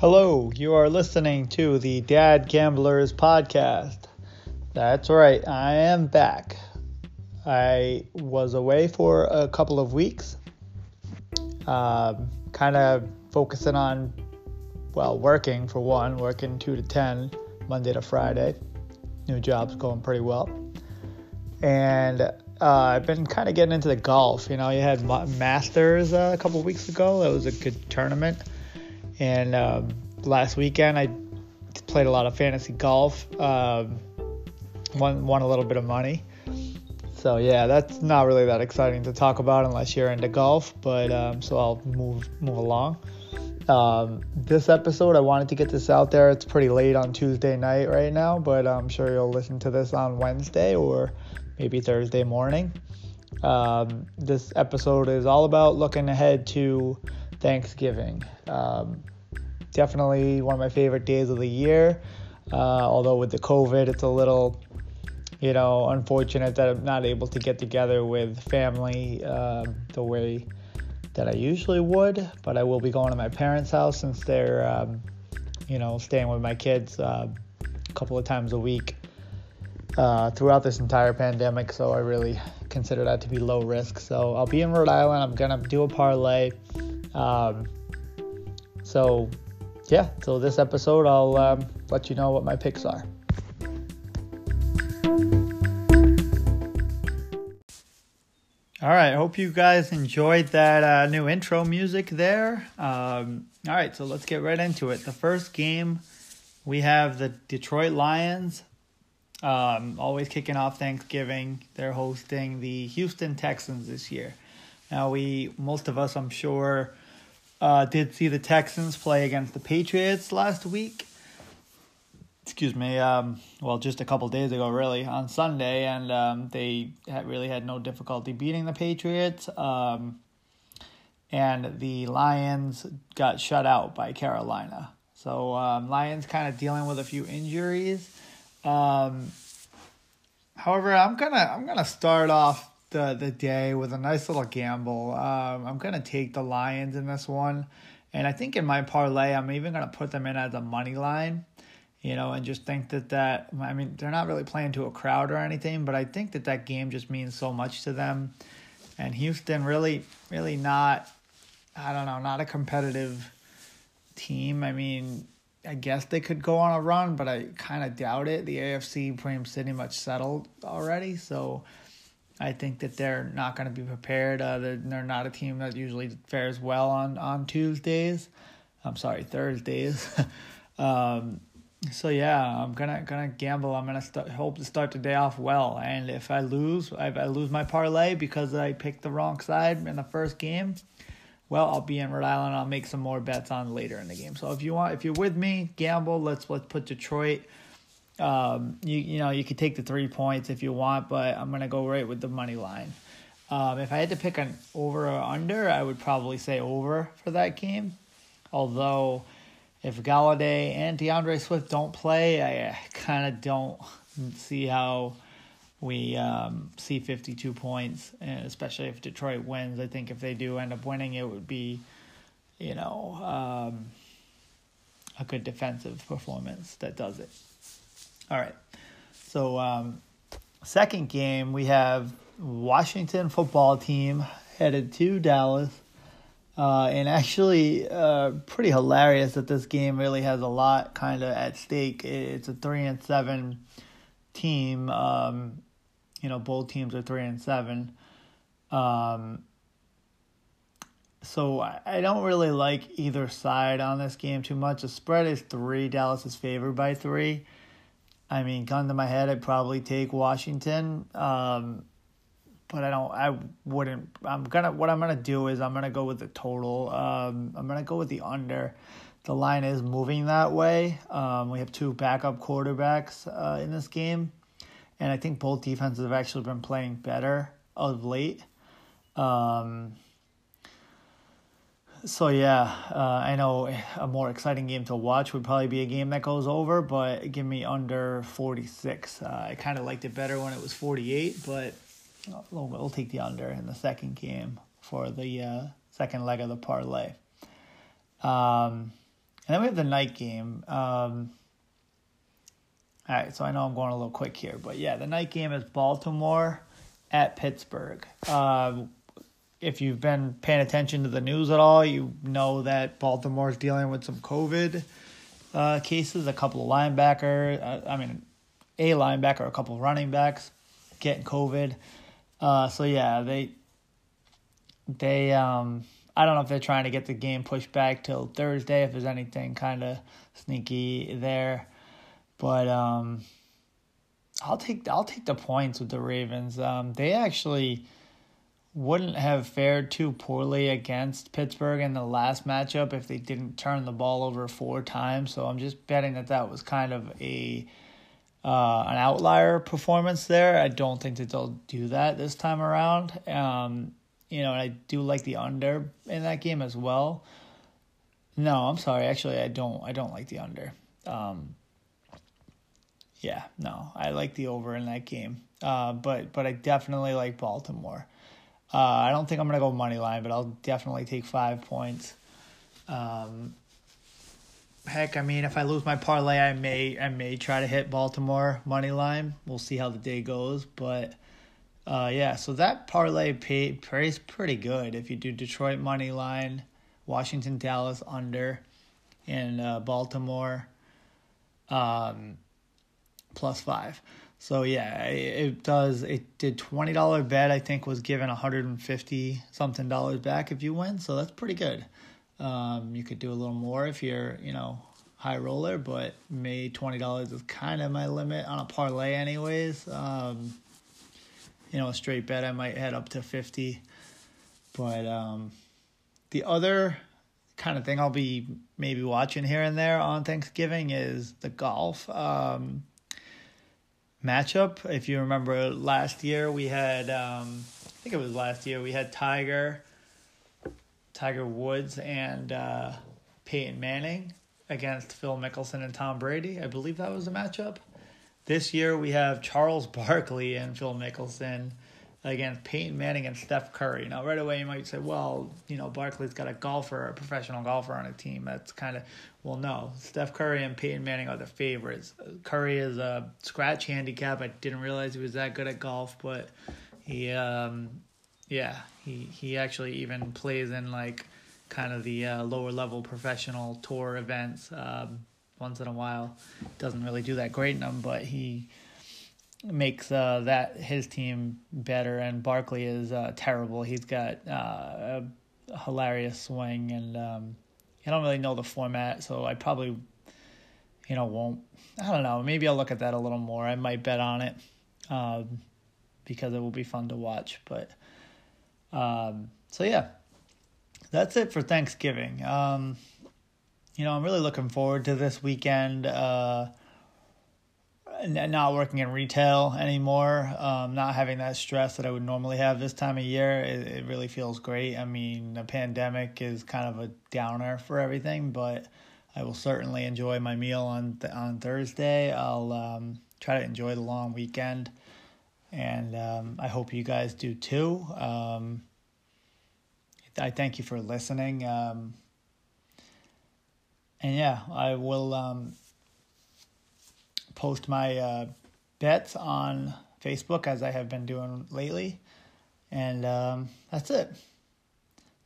Hello, you are listening to the Dad Gamblers podcast. That's right, I am back. I was away for a couple of weeks, um, kind of focusing on, well, working for one, working 2 to 10, Monday to Friday. New job's going pretty well. And uh, I've been kind of getting into the golf. You know, you had Masters uh, a couple weeks ago, that was a good tournament and um, last weekend I played a lot of fantasy golf. Um, won won a little bit of money. So yeah, that's not really that exciting to talk about unless you're into golf. But um, so I'll move move along. Um, this episode, I wanted to get this out there. It's pretty late on Tuesday night right now, but I'm sure you'll listen to this on Wednesday or maybe Thursday morning. Um, this episode is all about looking ahead to Thanksgiving. Um, definitely one of my favorite days of the year. Uh, although with the COVID, it's a little, you know, unfortunate that I'm not able to get together with family uh, the way that I usually would. But I will be going to my parents' house since they're, um, you know, staying with my kids uh, a couple of times a week uh, throughout this entire pandemic. So I really consider that to be low risk. So I'll be in Rhode Island. I'm gonna do a parlay. Um, so yeah, so this episode, I'll um, let you know what my picks are. All right, hope you guys enjoyed that uh, new intro music there. Um, all right, so let's get right into it. The first game, we have the Detroit Lions, um, always kicking off Thanksgiving. They're hosting the Houston Texans this year. Now, we, most of us, I'm sure, uh, did see the Texans play against the Patriots last week. Excuse me. Um, well, just a couple days ago, really, on Sunday, and um, they had really had no difficulty beating the Patriots. Um, and the Lions got shut out by Carolina. So um, Lions kind of dealing with a few injuries. Um, however, I'm gonna I'm gonna start off the the day with a nice little gamble. Um, I'm gonna take the Lions in this one, and I think in my parlay, I'm even gonna put them in as a money line. You know, and just think that that I mean they're not really playing to a crowd or anything, but I think that that game just means so much to them. And Houston really, really not, I don't know, not a competitive team. I mean, I guess they could go on a run, but I kind of doubt it. The AFC pretty much settled already, so I think that they're not going to be prepared. Uh, they're, they're not a team that usually fares well on, on Tuesdays. I'm sorry, Thursdays. um, so yeah, I'm gonna gonna gamble. I'm gonna hope to start the day off well. And if I lose, if I lose my parlay because I picked the wrong side in the first game, well, I'll be in Rhode Island. I'll make some more bets on later in the game. So if you want, if you're with me, gamble. Let's let's put Detroit um, you you know you could take the three points if you want, but I'm gonna go right with the money line. Um, if I had to pick an over or under, I would probably say over for that game. Although, if Golladay and D'Andre Swift don't play, I kind of don't see how we um, see 52 points, and especially if Detroit wins. I think if they do end up winning, it would be, you know, um, a good defensive performance that does it. All right. So, um, second game, we have Washington football team headed to Dallas. Uh, and actually, uh, pretty hilarious that this game really has a lot kind of at stake. It's a three and seven team. Um, you know, both teams are three and seven. Um, so I don't really like either side on this game too much. The spread is three. Dallas is favored by three. I mean, gun to my head, I'd probably take Washington. Um, but I don't. I wouldn't. I'm gonna. What I'm gonna do is I'm gonna go with the total. Um, I'm gonna go with the under. The line is moving that way. Um, we have two backup quarterbacks uh, in this game, and I think both defenses have actually been playing better of late. Um, so yeah, uh, I know a more exciting game to watch would probably be a game that goes over, but give me under forty six. Uh, I kind of liked it better when it was forty eight, but we'll, take the under in the second game for the uh, second leg of the parlay. Um, And then we have the night game. Um, all right, so I know I'm going a little quick here, but yeah, the night game is Baltimore at Pittsburgh. Uh, if you've been paying attention to the news at all, you know that Baltimore is dealing with some COVID uh, cases. A couple of linebacker, uh, I mean, a linebacker, a couple of running backs getting COVID. Uh, so yeah, they they um I don't know if they're trying to get the game pushed back till Thursday if there's anything kind of sneaky there. But um I'll take I'll take the points with the Ravens. Um they actually wouldn't have fared too poorly against Pittsburgh in the last matchup if they didn't turn the ball over four times. So I'm just betting that that was kind of a uh, an outlier performance there. I don't think that they'll do that this time around. Um, you know, and I do like the under in that game as well. No, I'm sorry. Actually, I don't. I don't like the under. Um, yeah, no, I like the over in that game. Uh, but but I definitely like Baltimore. Uh, I don't think I'm gonna go money line, but I'll definitely take five points. Um, heck, I mean, if I lose my parlay, I may I may try to hit Baltimore money line. We'll see how the day goes, but uh, yeah. So that parlay pay, pays pretty good if you do Detroit money line, Washington Dallas under, and uh, Baltimore, um, plus five. So yeah, it, does. It did twenty dollar bet. I think was given one hundred and fifty something dollars back if you win. So that's pretty good. Um, you could do a little more if you're, you know, high roller, but me twenty dollars is kind of my limit on a parlay, anyways. Um, you know, a straight bet I might head up to fifty, but um, the other kind of thing I'll be maybe watching here and there on Thanksgiving is the golf um, matchup. If you remember last year, we had um, I think it was last year we had Tiger Tiger Woods and uh, Peyton Manning against Phil Mickelson and Tom Brady. I believe that was a matchup. This year we have Charles Barkley and Phil Mickelson against Peyton Manning and Steph Curry. Now, right away you might say, well, you know, Barkley's got a golfer, a professional golfer on a team. That's kind of, well, no. Steph Curry and Peyton Manning are the favorites. Curry is a scratch handicap. I didn't realize he was that good at golf, but he um, yeah, he he actually even plays in like kind of the uh, lower level professional tour events um, once in a while. Doesn't really do that great in them, but he makes uh, that his team better. And Barkley is uh, terrible. He's got uh, a hilarious swing, and um, I don't really know the format, so I probably you know won't. I don't know. Maybe I'll look at that a little more. I might bet on it um, because it will be fun to watch, but. Um, so yeah, that's it for Thanksgiving. Um, you know, I'm really looking forward to this weekend. Uh, not working in retail anymore, um, not having that stress that I would normally have this time of year, it, it really feels great. I mean, the pandemic is kind of a downer for everything, but I will certainly enjoy my meal on th- on Thursday. I'll um, try to enjoy the long weekend and um, I hope you guys do too. Um, I thank you for listening. Um, and yeah, I will um, post my uh, bets on Facebook as I have been doing lately. And um, that's it.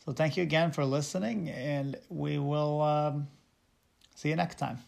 So thank you again for listening, and we will um, see you next time.